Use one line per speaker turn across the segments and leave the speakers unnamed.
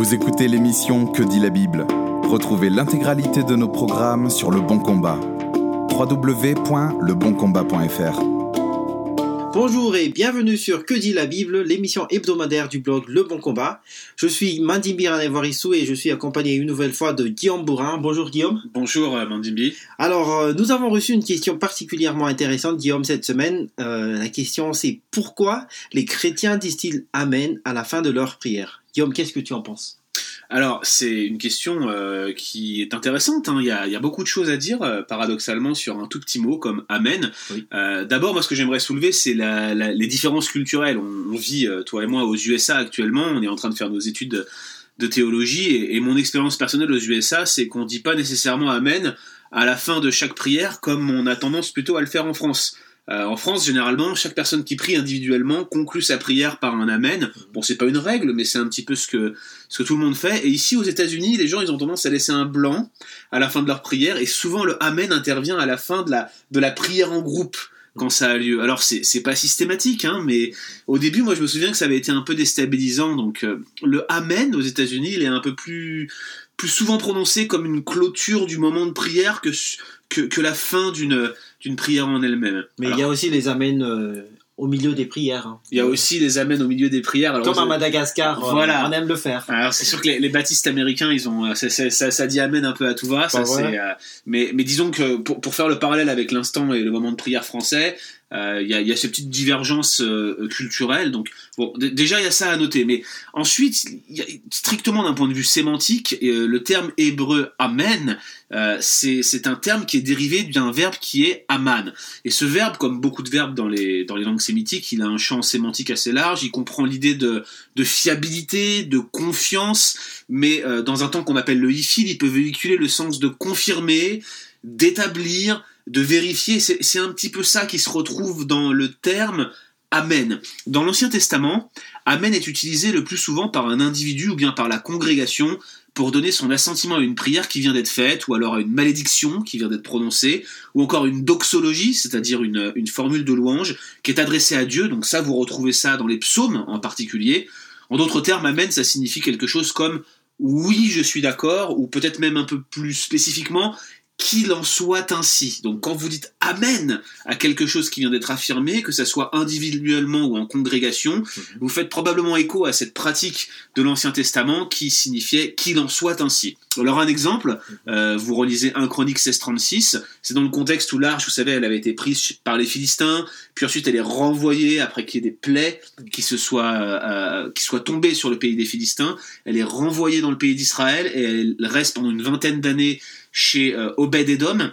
Vous écoutez l'émission Que dit la Bible? Retrouvez l'intégralité de nos programmes sur Le Bon Combat. www.leboncombat.fr
Bonjour et bienvenue sur Que dit la Bible, l'émission hebdomadaire du blog Le Bon Combat. Je suis Mandimbi Ranevarissou et je suis accompagné une nouvelle fois de Guillaume Bourrin. Bonjour Guillaume.
Bonjour euh, Mandimbi.
Alors, euh, nous avons reçu une question particulièrement intéressante, Guillaume, cette semaine. Euh, la question c'est pourquoi les chrétiens disent-ils Amen à la fin de leur prière? Guillaume, qu'est-ce que tu en penses?
Alors, c'est une question euh, qui est intéressante. hein. Il, y a, il y a beaucoup de choses à dire, euh, paradoxalement, sur un tout petit mot comme Amen.
Oui.
Euh, D'abord, moi, ce que j'aimerais soulever, c'est la- la- les différences culturelles. On, on vit, toi et moi, aux USA actuellement. On est en train de faire nos études de, théologie. Et, et mon expérience personnelle aux USA, c'est qu'on dit pas nécessairement Amen à la fin de chaque prière, comme on a tendance plutôt à le faire en France. Euh, en France, généralement, chaque personne qui prie individuellement conclut sa prière par un amen. Bon, c'est pas une règle, mais c'est un petit peu ce que ce que tout le monde fait. Et ici, aux États-Unis, les gens, ils ont tendance à laisser un blanc à la fin de leur prière, et souvent le amen intervient à la fin de la de la prière en groupe quand ça a lieu. Alors c'est c'est pas systématique, hein, mais au début, moi, je me souviens que ça avait été un peu déstabilisant. Donc euh, le amen aux États-Unis, il est un peu plus plus souvent prononcé comme une clôture du moment de prière que que, que la fin d'une d'une prière en elle-même.
Mais
Alors,
il y a aussi les Amen euh, au milieu des prières. hein.
il y a aussi les amens au milieu des prières. Alors,
Comme à Madagascar, euh,
Voilà.
on aime le faire.
Alors c'est sûr que les, les baptistes américains, ils ont, euh, ça, ça, ça, dit amen un peu à tout va. Ça,
Bah
c'est, euh, mais, mais disons que pour, pour faire le parallèle avec l'instant et le moment de prière français, euh, il y, a, ces petites divergences euh, culturelles. Donc bon, déjà il y a ça à noter. Mais ensuite, strictement d'un point de vue sémantique, euh, le terme hébreu amen, euh, c'est un terme qui est dérivé d'un verbe qui est aman. Et ce verbe, comme beaucoup de verbes dans les, dans les langues sémitiques, il a un champ sémantique assez large. Il comprend l'idée de, de fiabilité, de confiance, mais dans un temps qu'on appelle le ifil, il peut véhiculer le sens de confirmer, d'établir, de vérifier. C'est un petit peu ça qui se retrouve dans le terme Amen. Dans l'Ancien Testament, Amen est utilisé le plus souvent par un individu ou bien par la congrégation pour donner son assentiment à une prière qui vient d'être faite, ou alors à une malédiction qui vient d'être prononcée, ou encore une doxologie, c'est-à-dire une, une formule de louange qui est adressée à Dieu. Donc ça, vous retrouvez ça dans les psaumes en particulier. En d'autres termes, Amen, ça signifie quelque chose comme oui, je suis d'accord, ou peut-être même un peu plus spécifiquement, qu'il en soit ainsi. Donc quand vous dites Amen à quelque chose qui vient d'être affirmé, que ça soit individuellement ou en congrégation, vous faites probablement écho à cette pratique de l'Ancien Testament qui signifiait qu'il en soit ainsi. Alors un exemple, euh, vous relisez 1 Chronique 1636, c'est dans le contexte où l'arche, vous savez, elle avait été prise par les Philistins, puis ensuite elle est renvoyée après qu'il y ait des plaies qui se soient, euh, qui soient tombées sur le pays des Philistins, elle est renvoyée dans le pays d'Israël et elle reste pendant une vingtaine d'années chez euh, Obed-Edom.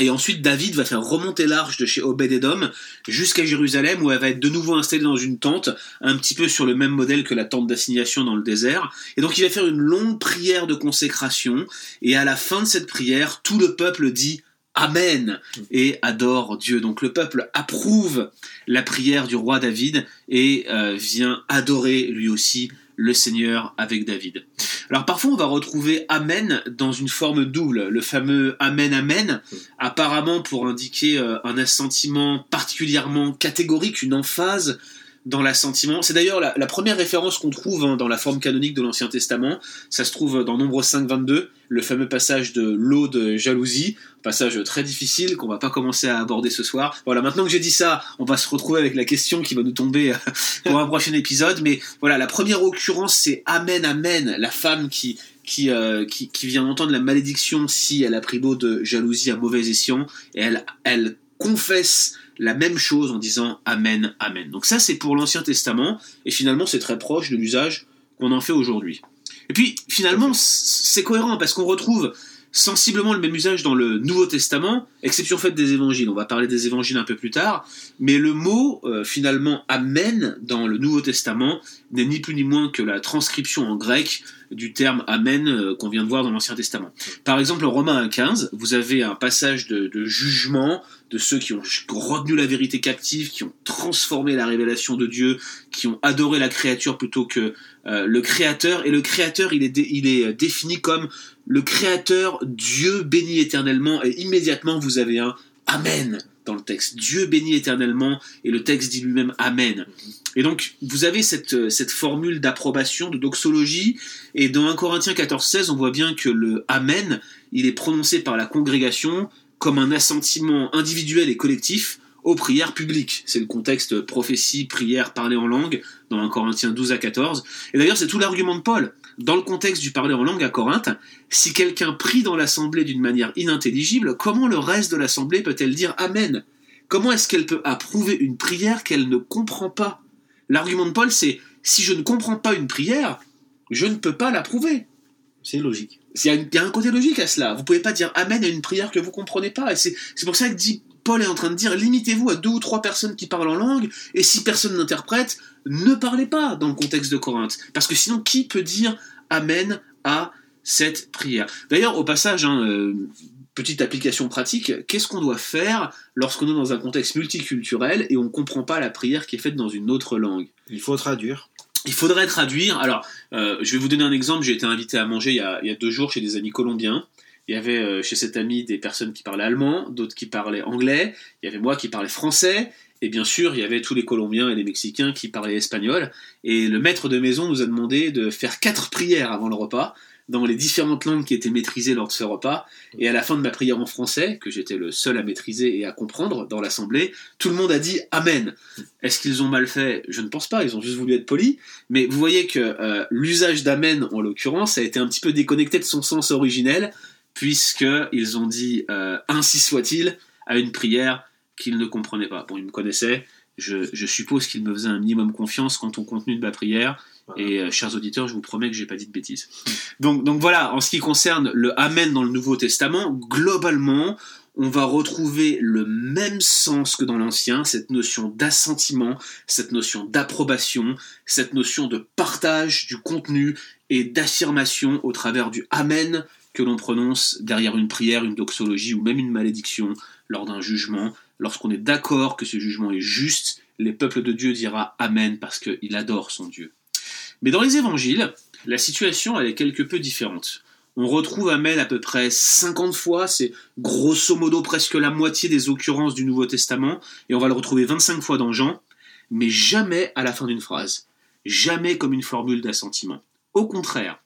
Et ensuite, David va faire remonter l'arche de chez Obed-Edom jusqu'à Jérusalem, où elle va être de nouveau installée dans une tente, un petit peu sur le même modèle que la tente d'assignation dans le désert. Et donc, il va faire une longue prière de consécration, et à la fin de cette prière, tout le peuple dit Amen et adore Dieu. Donc le peuple approuve la prière du roi David et euh, vient adorer lui aussi le Seigneur avec David. Alors parfois on va retrouver Amen dans une forme double, le fameux Amen Amen, apparemment pour indiquer euh, un assentiment particulièrement catégorique, une emphase dans l'assentiment. C'est d'ailleurs la, première référence qu'on trouve hein, dans la forme canonique de l'Ancien Testament. Ça se trouve dans Nombre 5, 22, le fameux passage de l'eau de jalousie, passage très difficile qu'on va pas commencer à aborder ce soir. Voilà, maintenant que j'ai dit ça, on va se retrouver avec la question qui va nous tomber euh, pour un prochain épisode. Mais voilà, la première occurrence, c'est Amen, Amen, la femme qui qui, euh, qui, qui vient entendre la malédiction si elle a pris l'eau de jalousie à mauvais escient, et elle, elle confesse la même chose en disant Amen, Amen. Donc ça, c'est pour l'Ancien Testament, et finalement, c'est très proche de l'usage qu'on en fait aujourd'hui. Et puis, finalement, c'est cohérent, parce qu'on retrouve sensiblement le même usage dans le Nouveau Testament, exception faite des évangiles. On va parler des évangiles un peu plus tard, mais le mot, euh, finalement, Amen, dans le Nouveau Testament, n'est ni plus ni moins que la transcription en grec du terme Amen euh, qu'on vient de voir dans l'Ancien Testament. Par exemple, en Romains 1.15, vous avez un passage de, jugement de ceux qui ont retenu la vérité captive, qui ont transformé la révélation de Dieu, qui ont adoré la créature plutôt que euh, le Créateur. Et le Créateur, il est, est défini comme le Créateur, Dieu béni éternellement, et immédiatement vous avez un Amen dans le texte. Dieu bénit éternellement et le texte dit lui-même Amen. Et donc vous avez cette, cette formule d'approbation, de doxologie, et dans 1 Corinthiens 14-16, on voit bien que le Amen, il est prononcé par la congrégation comme un assentiment individuel et collectif aux prières publiques. C'est le contexte prophétie, prière, parler en langue, dans 1 Corinthiens 12 à 14. Et d'ailleurs, c'est tout l'argument de Paul. Dans le contexte du parler en langue à Corinthe, si quelqu'un prie dans l'assemblée d'une manière inintelligible, comment le reste de l'assemblée peut-elle dire Amen? Comment est-ce qu'elle peut approuver une prière qu'elle ne comprend pas? L'argument de Paul, c'est si je ne comprends pas une prière, je ne peux pas l'approuver.
C'est logique.
Il y, a un côté logique à cela. Vous pouvez pas dire Amen à une prière que vous comprenez pas. Et c'est pour ça que dit Paul est en train de dire limitez-vous à deux ou trois personnes qui parlent en langue, et si personne n'interprète, ne parlez pas dans le contexte de Corinthe. Parce que sinon, qui peut dire Amen à cette prière? D'ailleurs, au passage, hein, euh, petite application pratique, qu'est-ce qu'on doit faire lorsqu'on est dans un contexte multiculturel et on ne comprend pas la prière qui est faite dans une autre langue?
Il faut traduire.
Il faudrait traduire. Alors, euh, je vais vous donner un exemple. J'ai été invité à manger il y, a, deux jours chez des amis colombiens. Il y avait euh, chez cet ami des personnes qui parlaient allemand, d'autres qui parlaient anglais, il y avait moi qui parlais français, et bien sûr, il y avait tous les Colombiens et les Mexicains qui parlaient espagnol. Et le maître de maison nous a demandé de faire quatre prières avant le repas, dans les différentes langues qui étaient maîtrisées lors de ce repas. Et à la fin de ma prière en français, que j'étais le seul à maîtriser et à comprendre dans l'assemblée, tout le monde a dit Amen. Est-ce qu'ils ont mal fait? Je ne pense pas, ils ont juste voulu être polis. Mais vous voyez que euh, l'usage d'Amen, en l'occurrence, a été un petit peu déconnecté de son sens originel puisqu'ils ont dit euh, ainsi soit-il à une prière qu'ils ne comprenaient pas. Bon, ils me connaissaient, je, suppose qu'ils me faisaient un minimum confiance quant au contenu de ma prière, et euh, chers auditeurs, je vous promets que j'ai pas dit de bêtises. Donc, donc voilà, en ce qui concerne le Amen dans le Nouveau Testament, globalement, on va retrouver le même sens que dans l'Ancien, cette notion d'assentiment, cette notion d'approbation, cette notion de partage du contenu et d'affirmation au travers du Amen que l'on prononce derrière une prière, une doxologie ou même une malédiction lors d'un jugement. Lorsqu'on est d'accord que ce jugement est juste, les peuples de Dieu dira Amen parce qu'il adore son Dieu. Mais dans les évangiles, la situation est quelque peu différente. On retrouve Amen à peu près 50 fois, c'est grosso modo presque la moitié des occurrences du Nouveau Testament, et on va le retrouver 25 fois dans Jean, mais jamais à la fin d'une phrase, jamais comme une formule d'assentiment. Au contraire,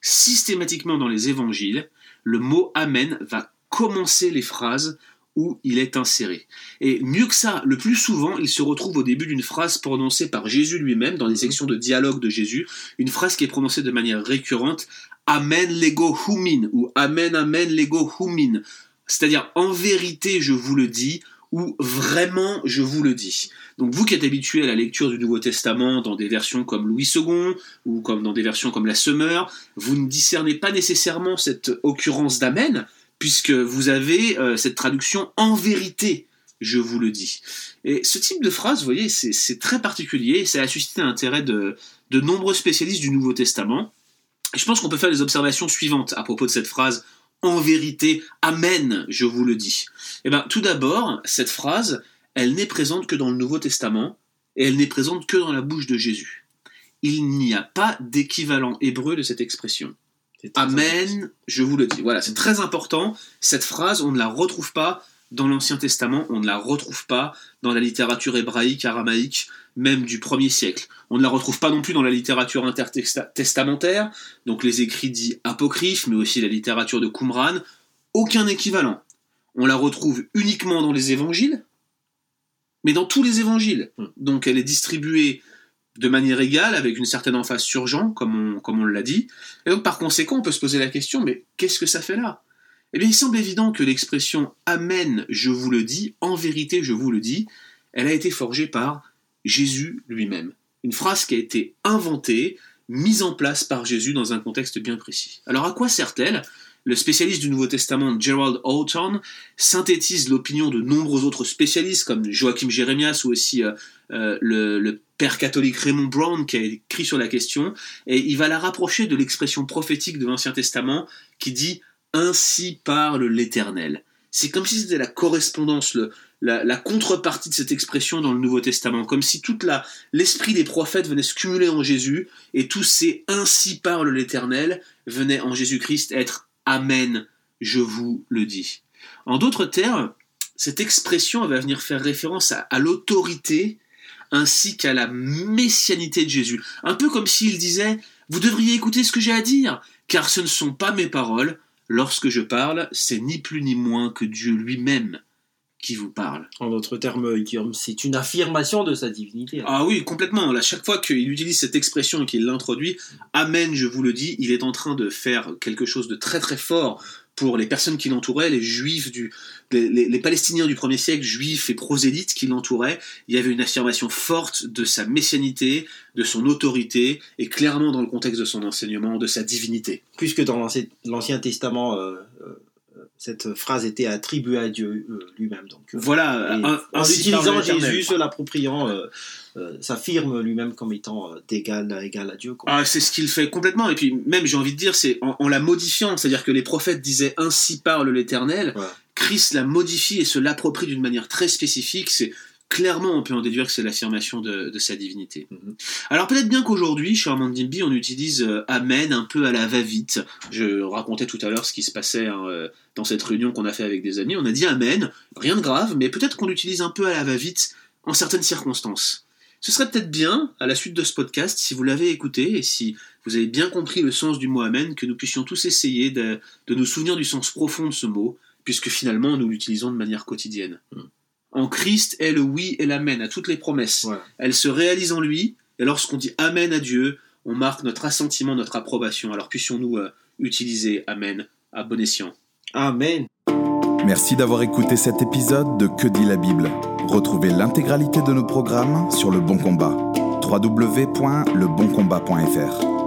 systématiquement dans les évangiles, le mot Amen va commencer les phrases où il est inséré. Et mieux que ça, le plus souvent, il se retrouve au début d'une phrase prononcée par Jésus lui-même, dans les sections de dialogue de Jésus, une phrase qui est prononcée de manière récurrente, Amen lego humin, ou Amen, Amen lego humin. C'est-à-dire, en vérité, je vous le dis, ou vraiment je vous le dis. Donc vous qui êtes habitué à la lecture du Nouveau Testament dans des versions comme Louis II ou comme dans des versions comme la Semeur, vous ne discernez pas nécessairement cette occurrence d'Amen puisque vous avez euh, cette traduction en vérité, je vous le dis. Et ce type de phrase, vous voyez, c'est très particulier, ça a suscité l'intérêt de, de nombreux spécialistes du Nouveau Testament. Et je pense qu'on peut faire les observations suivantes à propos de cette phrase en vérité, Amen, je vous le dis. Eh bien, tout d'abord, cette phrase, elle n'est présente que dans le Nouveau Testament, et elle n'est présente que dans la bouche de Jésus. Il n'y a pas d'équivalent hébreu de cette expression. Amen, je vous le dis. Voilà, c'est très important. Cette phrase, on ne la retrouve pas dans l'Ancien Testament, on ne la retrouve pas dans la littérature hébraïque, aramaïque, même du 1er siècle. On ne la retrouve pas non plus dans la littérature intertestamentaire, donc les écrits dits apocryphes, mais aussi la littérature de Qumran. Aucun équivalent. On la retrouve uniquement dans les évangiles, mais dans tous les évangiles. Hmm. Donc elle est distribuée de manière égale, avec une certaine emphase sur Jean, comme on, comme on l'a dit. Et donc par conséquent, on peut se poser la question, mais qu'est-ce que ça fait là? Eh bien, il semble évident que l'expression Amen, je vous le dis, en vérité, je vous le dis, elle a été forgée par Jésus lui-même. Une phrase qui a été inventée, mise en place par Jésus dans un contexte bien précis. Alors à quoi sert-elle? Le spécialiste du Nouveau Testament Gerald Houghton synthétise l'opinion de nombreux autres spécialistes comme Joachim Jérémias ou aussi euh, euh, le, le, père catholique Raymond Brown qui a écrit sur la question et il va la rapprocher de l'expression prophétique de l'Ancien Testament qui dit ainsi parle l'Éternel. C'est comme si c'était la correspondance, la, contrepartie de cette expression dans le Nouveau Testament, comme si toute l'esprit des prophètes venait se cumuler en Jésus, et tous ces ainsi parle l'Éternel venaient en Jésus-Christ être Amen, je vous le dis. En d'autres termes, cette expression va venir faire référence à l'autorité ainsi qu'à la messianité de Jésus. Un peu comme s'il disait, vous devriez écouter ce que j'ai à dire, car ce ne sont pas mes paroles. Lorsque je parle, c'est ni plus ni moins que Dieu lui-même qui vous parle.
En d'autres termes, Guillaume, c'est une affirmation de sa divinité.
Ah oui, complètement. Là, chaque fois qu'il utilise cette expression et qu'il l'introduit, Amen, je vous le dis, il est en train de faire quelque chose de très très fort pour les personnes qui l'entouraient, les juifs du, les, les- les Palestiniens du premier siècle, juifs et prosélytes qui l'entouraient. Il y avait une affirmation forte de sa messianité, de son autorité, et clairement dans le contexte de son enseignement, de sa divinité.
Puisque dans l'Ancien- l'Ancien Testament, euh, euh, cette phrase était attribuée à Dieu euh, lui-même. Donc, euh,
Voilà, un-
en utilisant. Jésus, se l'appropriant, euh, euh, s'affirme lui-même comme étant d'égal à égal à Dieu.
Ah, c'est ce qu'il fait complètement. Et puis même, j'ai envie de dire, c'est en, en la modifiant, c'est-à-dire que les prophètes disaient ainsi parle l'Éternel. Christ la modifie et se l'approprie d'une manière très spécifique. C'est clairement, on peut en déduire que c'est l'affirmation de, de sa divinité.
Mhm.
Alors peut-être bien qu'aujourd'hui, chez Armand Dimby, on utilise euh, Amen un peu à la va-vite. Je racontais tout à l'heure ce qui se passait hein, euh, dans cette réunion qu'on a fait avec des amis. On a dit Amen, rien de grave, mais peut-être qu'on l'utilise un peu à la va-vite en certaines circonstances. Ce serait peut-être bien, à la suite de ce podcast, si vous l'avez écouté et si vous avez bien compris le sens du mot Amen, que nous puissions tous essayer de, de nous souvenir du sens profond de ce mot, puisque finalement nous l'utilisons de manière quotidienne.
Mm.
En Christ est le oui et l'amen à toutes les promesses.
Voilà.
Elles se réalisent en lui, et lorsqu'on dit Amen à Dieu, on marque notre assentiment, notre approbation. Alors puissions-nous euh, utiliser Amen à bon escient.
Amen.
Merci d'avoir écouté cet épisode de Que dit la Bible. Retrouvez l'intégralité de nos programmes sur Le Bon Combat. www.leboncombat.fr